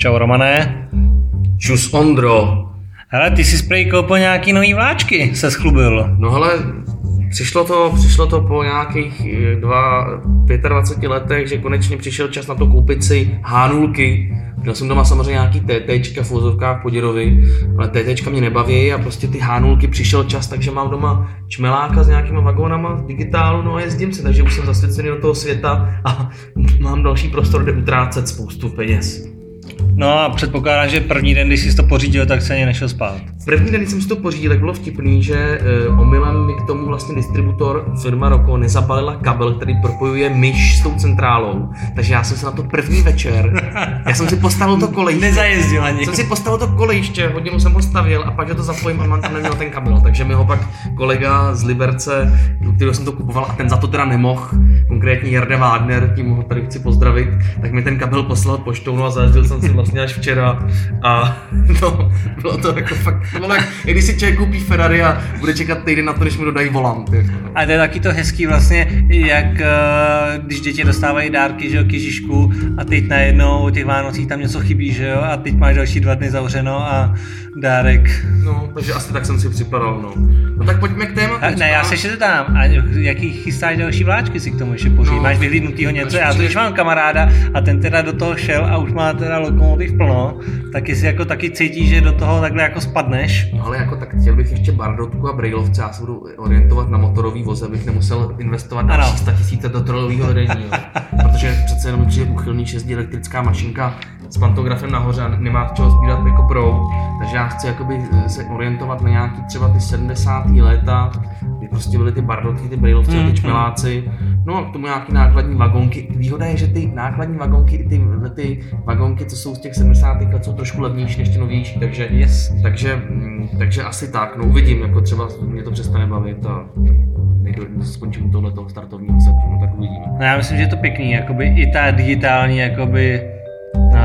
Čau Romané. Čus Ondro. Hele, ty jsi sprej koupil nějaký nový vláčky, se schlubil. No hele, přišlo to, přišlo to po nějakých eh, dva, 25 letech, že konečně přišel čas na to koupit si hánulky. Měl jsem doma samozřejmě nějaký TT v vozovkách Poděrovi, ale TT mě nebaví a prostě ty hánulky přišel čas, takže mám doma čmeláka s nějakýma vagónama z digitálu, no a jezdím se, takže už jsem zasvěcený do toho světa a mám další prostor, kde utrácet spoustu peněz. No a předpokládám, že první den, když jsi to pořídil, tak se ani nešel spát. První den, když jsem si to pořídil, tak bylo vtipný, že uh, omylem mi k tomu vlastně distributor firma Roko nezabalila kabel, který propojuje myš s tou centrálou. Takže já jsem se na to první večer, já jsem si postavil to kolejiště. Nezajezdil ani. Jsem si postavil to kolejiště, hodinu jsem postavil a pak že to zapojím a mám tam neměl ten kabel. Takže mi ho pak kolega z Liberce, u kterého jsem to kupoval a ten za to teda nemohl, konkrétně Jarde Wagner, tím ho tady chci pozdravit, tak mi ten kabel poslal poštou no a zajezdil jsem si vlastně až včera a no, bylo to jako fakt bylo jak, když si člověk koupí Ferrari a bude čekat týden na to, než mu dodají volant. Jako. A to je taky to hezký vlastně, jak eh, když děti dostávají dárky, že jo, k Ježíšku a teď najednou těch Vánocích tam něco chybí, že jo, a teď máš další dva dny zavřeno a dárek. No, takže asi tak jsem si připadal, no. No tak pojďme k tématu. A, ne, já se ještě tam. A jaký chystáš další vláčky si k tomu ještě pořídit? No, Máš vyhlídnutýho něco? Já to, když mám kamaráda a ten teda do toho šel a už má teda lokomotiv plno, tak jestli jako taky cítíš, že do toho takhle jako spadneš? No ale jako tak chtěl bych ještě Bardotku a Brailovce, já se budu orientovat na motorový voz, abych nemusel investovat další 100 tisíce do trolového vedení, protože přece jenom je uchylný šestí elektrická mašinka s pantografem nahoře a nemá čeho sbírat jako pro. Takže já chci jakoby eh, se orientovat na nějaký třeba ty 70. léta, kdy prostě byly ty bardotky, ty brailovci mm, a ty čmeláci. No a k tomu nějaký nákladní vagonky. Výhoda je, že ty nákladní vagonky, ty, ty vagonky, co jsou z těch 70. let, jsou trošku levnější než ty novější, takže, yes. takže, mm, takže asi tak, no uvidím, jako třeba mě to přestane bavit a někdo skončím u tohoto startovního setu, no tak uvidíme. No já myslím, že je to pěkný, jakoby i ta digitální, jakoby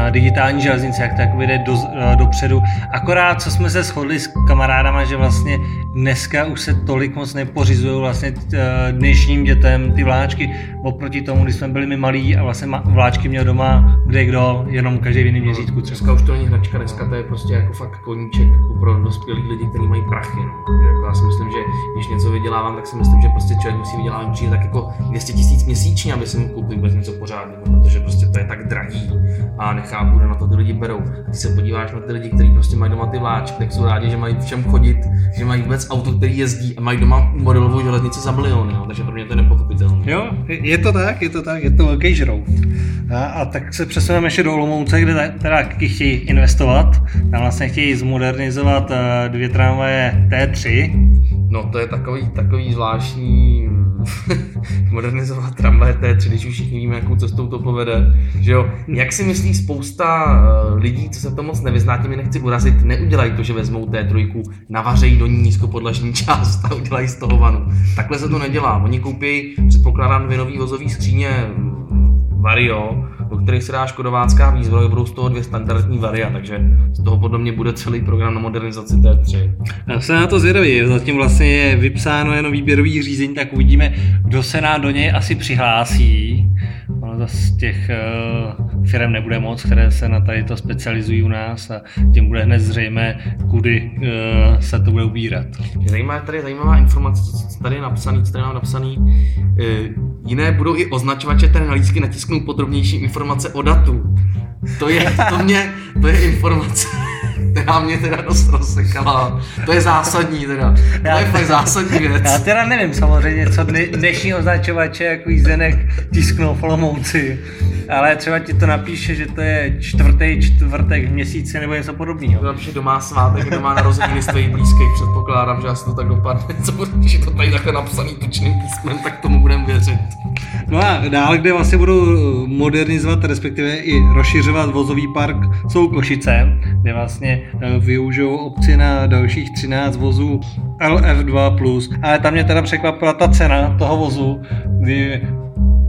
digitální železnice, jak to jako jde do, e, dopředu. Akorát, co jsme se shodli s kamarádama, že vlastně dneska už se tolik moc nepořizují vlastně e, dnešním dětem ty vláčky, oproti tomu, když jsme byli my malí a vlastně vláčky měl doma kde kdo, jenom každý v jiném měřítku. Třeba. Dneska už to není hračka, dneska to je prostě jako fakt koníček jako pro dospělí lidi, kteří mají prachy. No. Jako já si myslím, že když něco vydělávám, tak si myslím, že prostě člověk musí vydělávat určitě tak jako 200 tisíc měsíčně, aby si mohl koupit něco pořádného, protože prostě to je tak drahý a nechápu, kde na to ty lidi berou. Když se podíváš na ty lidi, kteří prostě mají doma ty vláčky, tak jsou rádi, že mají v čem chodit, že mají vůbec auto, který jezdí a mají doma modelovou železnici za miliony, jo. takže pro mě to je nepochopitelné. Jo, je to tak, je to tak, je to velký žrout. A, a tak se přesuneme ještě do Olomouce, kde teda chtějí investovat. Tam vlastně chtějí zmodernizovat eh, dvě tramvaje T3. No to je takový, takový zvláštní modernizovat tramvaje T3, když už všichni víme, jakou cestou to povede. Že jo? Jak si myslí spousta eh, lidí, co se to moc nevyzná, tím nechci urazit, neudělají to, že vezmou T3, navařejí do ní nízkopodlažní část a udělají z toho vanu. Takhle se to nedělá. Oni koupí, předpokládám, dvě nový vozový skříně Vario, do kterých se dá škodovácká výzbroj, budou z toho dvě standardní varia, takže z toho podle mě bude celý program na modernizaci T3. Já se na to zvědavý, zatím vlastně je vypsáno jenom výběrový řízení, tak uvidíme, kdo se nám do něj asi přihlásí. Ono z těch uh, firm nebude moc, které se na tady to specializují u nás a tím bude hned zřejmé, kudy uh, se to bude ubírat. Zajímavá, tady zajímavá informace, co tady je napsaný, co tady mám napsaný. Uh, jiné budou i označovače, které na lístky natisknou podrobnější informace o datu. To je, to mě, to je informace která mě teda dost rozsekala. To je zásadní teda. To já, je fakt zásadní věc. Já teda nevím samozřejmě, co dnešní označovače jako jízdenek tisknou v Olomouci. Ale třeba ti to napíše, že to je čtvrtý čtvrtek v měsíci nebo něco podobného. To napíše doma svátek, doma narozeniny z tvých blízkých, předpokládám, že asi to tak dopadne. Co bude, když je to tady takhle napsaný tučným písmem, tak tomu budeme věřit. No a dál, kde vlastně budou modernizovat, respektive i rozšiřovat vozový park, jsou Košice, kde vlastně eh, využijou obci na dalších 13 vozů LF2+. Ale tam mě teda překvapila ta cena toho vozu, kdy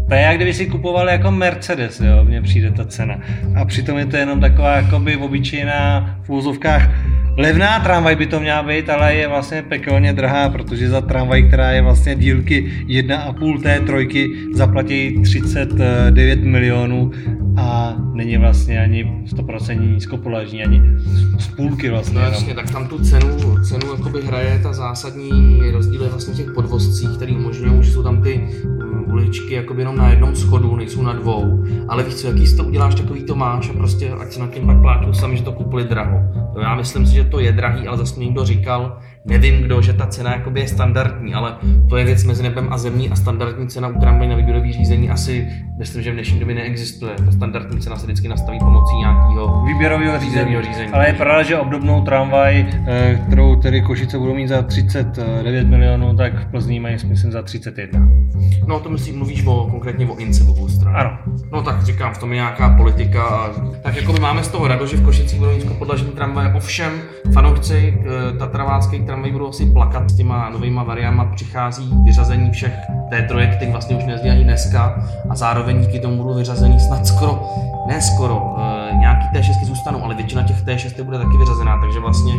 to je jak kdyby si kupoval jako Mercedes, jo, mně přijde ta cena. A přitom je to jenom taková jakoby obyčejná v úzovkách Levná tramvaj by to měla být, ale je vlastně pekelně drahá, protože za tramvaj, která je vlastně dílky 1,5 té trojky, zaplatí 39 milionů a není vlastně ani 100% nízkopolažní, ani z půlky vlastně. No jasně, tak tam tu cenu, cenu jakoby hraje ta zásadní rozdíl je vlastně těch podvozcích, který umožňují, že jsou tam ty uličky jakoby jenom na jednom schodu, nejsou na dvou, ale víš co, jaký si to uděláš, takový to máš a prostě ať se nad tím pak pláčou sami, že to kupili draho. Já myslím si, že to je drahý, ale zase někdo říkal, nevím kdo, že ta cena jakoby je standardní, ale to je věc mezi nebem a zemí a standardní cena u tramvají na výběrový řízení asi myslím, že v dnešní době neexistuje. Ta standardní cena se vždycky nastaví pomocí nějakého výběrového řízení. řízení. Ale je pravda, že obdobnou tramvaj, eh, kterou tedy Košice budou mít za 39 milionů, tak v Plzni mají myslím za 31. No to myslím, mluvíš o, konkrétně o Incebovou stranu. Ano. No tak říkám, v tom je nějaká politika. A, tak jako my máme z toho radost, že v Košicích budou nízkopodlažní tramvaje. Ovšem fanoušci eh, tatraváckých tramvají budou asi plakat s těma novýma variama. Přichází vyřazení všech té trojek, vlastně už nejezdí ani dneska a zároveň díky tomu budou vyřazený snad skoro, ne skoro, e, nějaký T6 zůstanou, ale většina těch T6 bude taky vyřazená, takže vlastně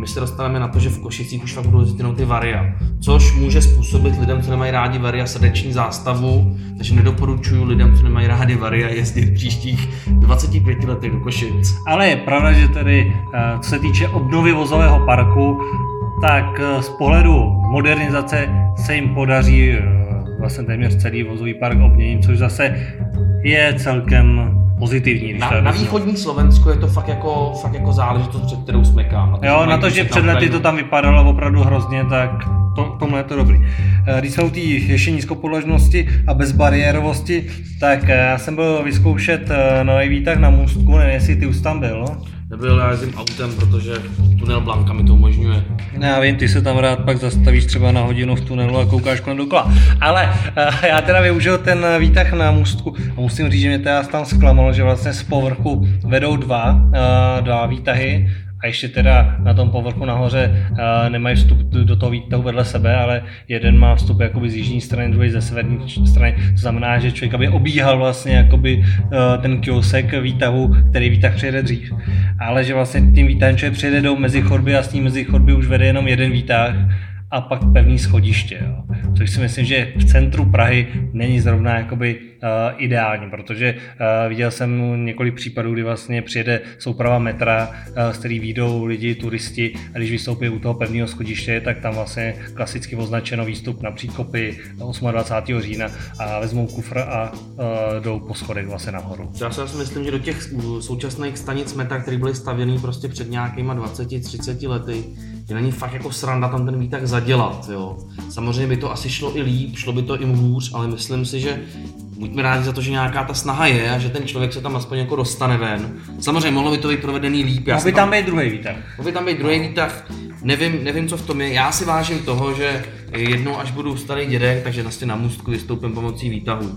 my se dostaneme na to, že v Košicích už fakt budou jezdit ty varia, což může způsobit lidem, co nemají rádi varia, srdeční zástavu, takže nedoporučuju lidem, co nemají rádi varia, jezdit v příštích 25 letech do Košic. Ale je pravda, že tedy, eh, co se týče obnovy vozového parku, tak eh, z pohledu modernizace se jim podaří vlastně téměř celý vozový park obměnit, což zase je celkem pozitivní. Na, na východní Slovensku je to fakt jako, fakt jako záležitost, před kterou smekám. Na to, jo, na to, že před lety to tam vypadalo opravdu hrozně, tak to, tomu je to dobrý. Eh, když jsou ty ještě nízkopodložnosti a bezbariérovosti, tak eh, já jsem byl vyzkoušet eh, nový výtah na můstku, nevím, jestli ty už tam byl. Nebyl, já jezdím autem, protože tunel Blanka mi to umožňuje. Ne, já vím, ty se tam rád pak zastavíš třeba na hodinu v tunelu a koukáš kolem dokola. Ale uh, já teda využil ten výtah na můstku a musím říct, že mě teda tam zklamalo, že vlastně z povrchu vedou dva, uh, dva výtahy a ještě teda na tom povrchu nahoře uh, nemají vstup do toho výtahu vedle sebe, ale jeden má vstup jakoby z jižní strany, druhý ze severní strany. To znamená, že člověk aby obíhal vlastně jakoby uh, ten kiosek výtahu, který výtah přijede dřív. Ale že vlastně tím výtahem člověk přijede do mezichodby a s tím mezichodby už vede jenom jeden výtah a pak pevný schodiště. Jo. Což si myslím, že v centru Prahy není zrovna jakoby ideální, protože uh, viděl jsem několik případů, kdy vlastně přijede souprava metra, uh, z který výjdou lidi, turisti a když vystoupí u toho pevného schodiště, tak tam vlastně klasicky označeno výstup na příkopy 28. října a vezmou kufr a jdou po schodech vlastně nahoru. Já si myslím, že do těch současných stanic metra, které byly stavěny prostě před nějakýma 20-30 lety, že není fakt jako sranda tam ten výtah zadělat, jo. Samozřejmě by to asi šlo i líp, šlo by to i hůř, ale myslím si, že buďme rádi za to, že nějaká ta snaha je a že ten člověk se tam aspoň jako dostane ven. Samozřejmě mohlo by to být provedený líp. Mohl by tam být druhý výtah. Mohl by tam být druhý výtah. Nevím, nevím, co v tom je. Já si vážím toho, že jednou, až budu starý dědek, takže vlastně na můstku vystoupím pomocí výtahu.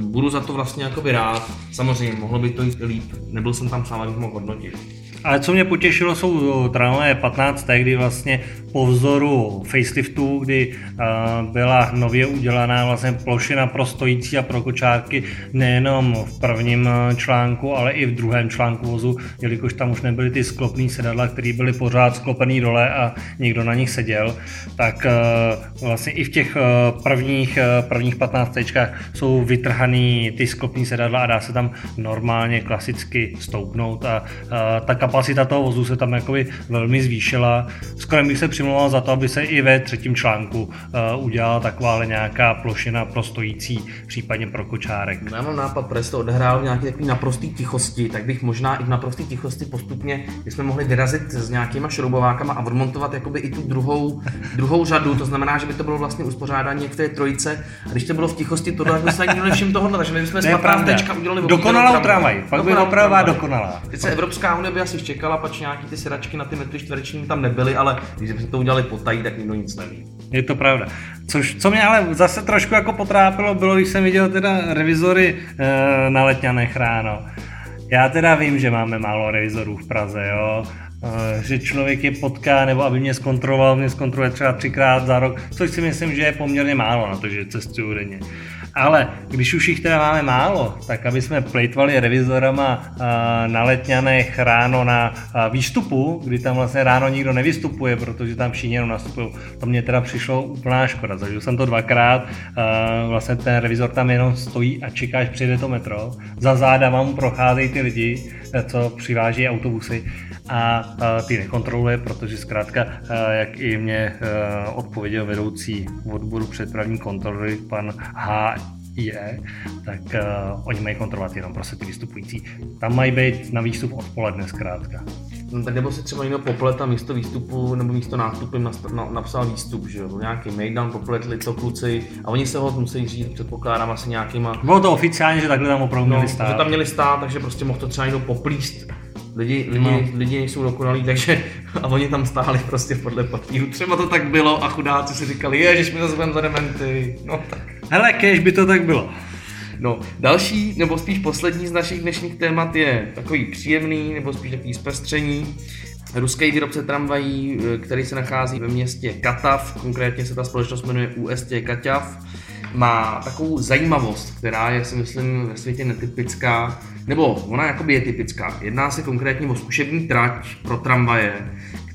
Budu za to vlastně jakoby rád. Samozřejmě, mohlo by to jít líp. Nebyl jsem tam sám, abych mohl hodnotit. Ale co mě potěšilo, jsou tramvaje 15, kdy vlastně po vzoru faceliftu, kdy uh, byla nově udělaná vlastně plošina pro stojící a pro kočárky nejenom v prvním článku, ale i v druhém článku vozu, jelikož tam už nebyly ty sklopné sedadla, které byly pořád sklopený dole a někdo na nich seděl, tak uh, vlastně i v těch prvních, prvních 15 jsou vytrhaný ty sklopné sedadla a dá se tam normálně klasicky stoupnout a ta kapacita toho vozu se tam jakoby velmi zvýšila. Skoro bych se přimlouval za to, aby se i ve třetím článku uh, udělala taková nějaká plošina pro stojící, případně pro kočárek. Já mám nápad, protože to odehrál v nějaké takové naprosté tichosti, tak bych možná i v naprosté tichosti postupně, jsme mohli vyrazit s nějakýma šroubovákama a odmontovat jakoby i tu druhou, druhou řadu, to znamená, že by to bylo vlastně uspořádání v té trojice. A když to bylo v tichosti, to tak jsme nikdo nevšiml tohohle, takže my bychom s udělali Dokonalou tramvaj, pak by opravdu dokonalá. Teď se Evropská unie by asi čekala, pač nějaký ty sedačky na ty metry čtvereční tam nebyly, ale když jsme to udělali potají, tak nikdo nic neví. Je to pravda. Což, co mě ale zase trošku jako potrápilo, bylo, když jsem viděl teda revizory e, na Letňanech ráno. Já teda vím, že máme málo revizorů v Praze, jo eh, že člověk je potká, nebo aby mě zkontroloval, mě zkontroluje třeba třikrát za rok, což si myslím, že je poměrně málo na to, že cestuju denně. Ale když už jich teda máme málo, tak aby jsme plejtvali revizorama na letňanech ráno na výstupu, kdy tam vlastně ráno nikdo nevystupuje, protože tam všichni jenom nastupují, to mě teda přišlo úplná škoda. Zažil jsem to dvakrát, vlastně ten revizor tam jenom stojí a čeká, až přijde to metro. Za záda vám procházejí ty lidi, co přiváží autobusy a ty nekontroluje, protože zkrátka, jak i mě odpověděl vedoucí odboru přepravní kontroly, pan H. je, tak uh, oni mají kontrolovat jenom prostě ty vystupující. Tam mají být na výstup odpoledne zkrátka. No, nebo si třeba někdo poplet a místo výstupu nebo místo nástupu na, na, napsal výstup, že jo, nějaký mejdan, popletli to kluci a oni se ho musí říct, předpokládám asi nějakýma... Bylo to oficiálně, že takhle tam opravdu no, měli stát. Že tam měli stát, takže prostě mohl to třeba někdo poplíst Lidi, lidi, no. lidi nejsou dokonalí, takže a oni tam stáli prostě podle papíru. Třeba to tak bylo a chudáci si říkali, ježiš, my zase za dementy. No tak. Hele, kež by to tak bylo. No, další, nebo spíš poslední z našich dnešních témat je takový příjemný, nebo spíš takový zpestření. Ruský výrobce tramvají, který se nachází ve městě Katav, konkrétně se ta společnost jmenuje UST Katav, má takovou zajímavost, která je, si myslím, ve světě netypická, nebo ona jakoby je typická. Jedná se konkrétně o zkušební trať pro tramvaje,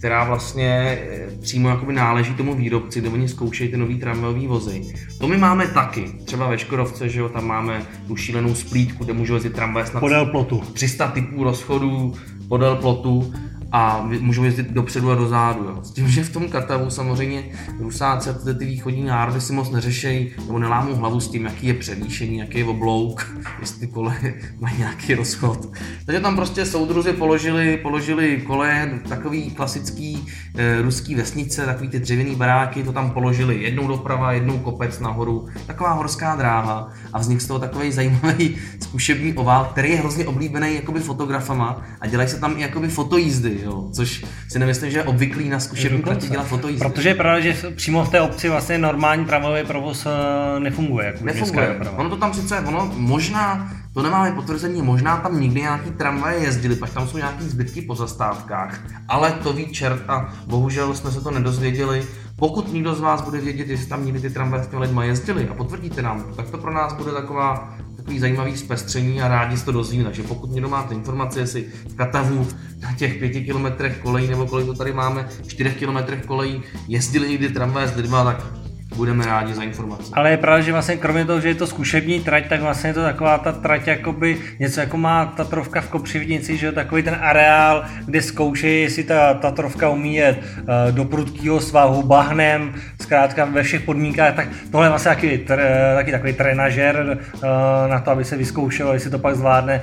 která vlastně eh, přímo jakoby náleží tomu výrobci, kde oni zkoušejí ty nový tramvajové vozy. To my máme taky. Třeba ve Škodovce, že jo, tam máme tu šílenou splítku, kde můžou jezdit tramvaje snad podél plotu. 300 typů rozchodů podél plotu a můžou jezdit dopředu a dozadu. Jo. S tím, že v tom Katavu samozřejmě Rusáci a ty, východní národy si moc neřešejí nebo nelámou hlavu s tím, jaký je převýšení, jaký je oblouk, jestli kole mají nějaký rozchod. Takže tam prostě soudruzi položili, položili kole, takový klasický e, ruský vesnice, takový ty dřevěný baráky, to tam položili jednou doprava, jednou kopec nahoru, taková horská dráha a vznikl z toho takový zajímavý zkušební ovál, který je hrozně oblíbený jakoby fotografama a dělají se tam i jakoby fotojízdy, jo, což si nemyslím, že je obvyklý na zkušební trati dělat fotojízdy. Protože je pravda, že přímo v té obci vlastně normální tramvajový provoz eh, nefunguje. Jako nefunguje. Ono to tam sice, ono možná, to nemáme potvrzení, možná tam nikdy nějaký tramvaje jezdili, pak tam jsou nějaký zbytky po zastávkách, ale to ví čert a bohužel jsme se to nedozvěděli. Pokud někdo z vás bude vědět, jestli tam někdy ty tramvaje s těmi lidmi jezdili a potvrdíte nám, tak to pro nás bude taková takový zajímavý zpestření a rádi se to dozvíme. Takže pokud někdo máte informace, jestli v Katavu na těch pěti kilometrech kolejí, nebo kolik to tady máme, čtyřech kilometrech kolejí, jezdili někdy tramvaje s lidmi, tak budeme rádi za informace. Ale je pravda, že vlastně kromě toho, že je to zkušební trať, tak vlastně je to taková ta trať, jakoby něco jako má Tatrovka v Kopřivnici, že je takový ten areál, kde zkoušejí, jestli ta Tatrovka umí jet uh, do prudkého svahu, bahnem, zkrátka ve všech podmínkách, tak tohle je vlastně taky, tr, taky takový trenažer uh, na to, aby se vyzkoušelo, jestli to pak zvládne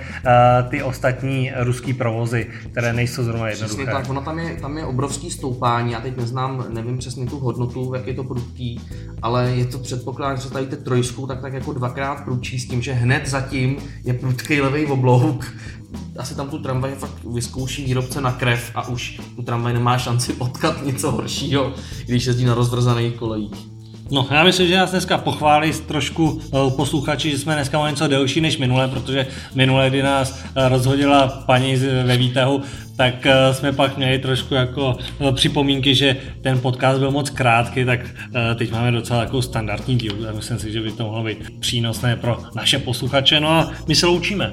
ty ostatní ruský provozy, které nejsou zrovna jednoduché. Přesně tak, ono tam je, tam je obrovský stoupání, já teď neznám, nevím přesně tu hodnotu, jak je to prudký, ale je to předpoklad, že tady trojskou tak, tak jako dvakrát průčí s tím, že hned zatím je prudký levý oblouk. Asi tam tu tramvaj fakt vyzkouší výrobce na krev a už tu tramvaj nemá šanci potkat něco horšího, když jezdí na rozvrzaných kolejích. No, já myslím, že nás dneska pochválí trošku eh, posluchači, že jsme dneska o něco delší než minule, protože minule, kdy nás eh, rozhodila paní ve výtahu, tak eh, jsme pak měli trošku jako připomínky, že ten podcast byl moc krátký, tak teď máme docela takovou standardní díl. Já myslím si, že by to mohlo být přínosné pro naše posluchače. No a my se loučíme.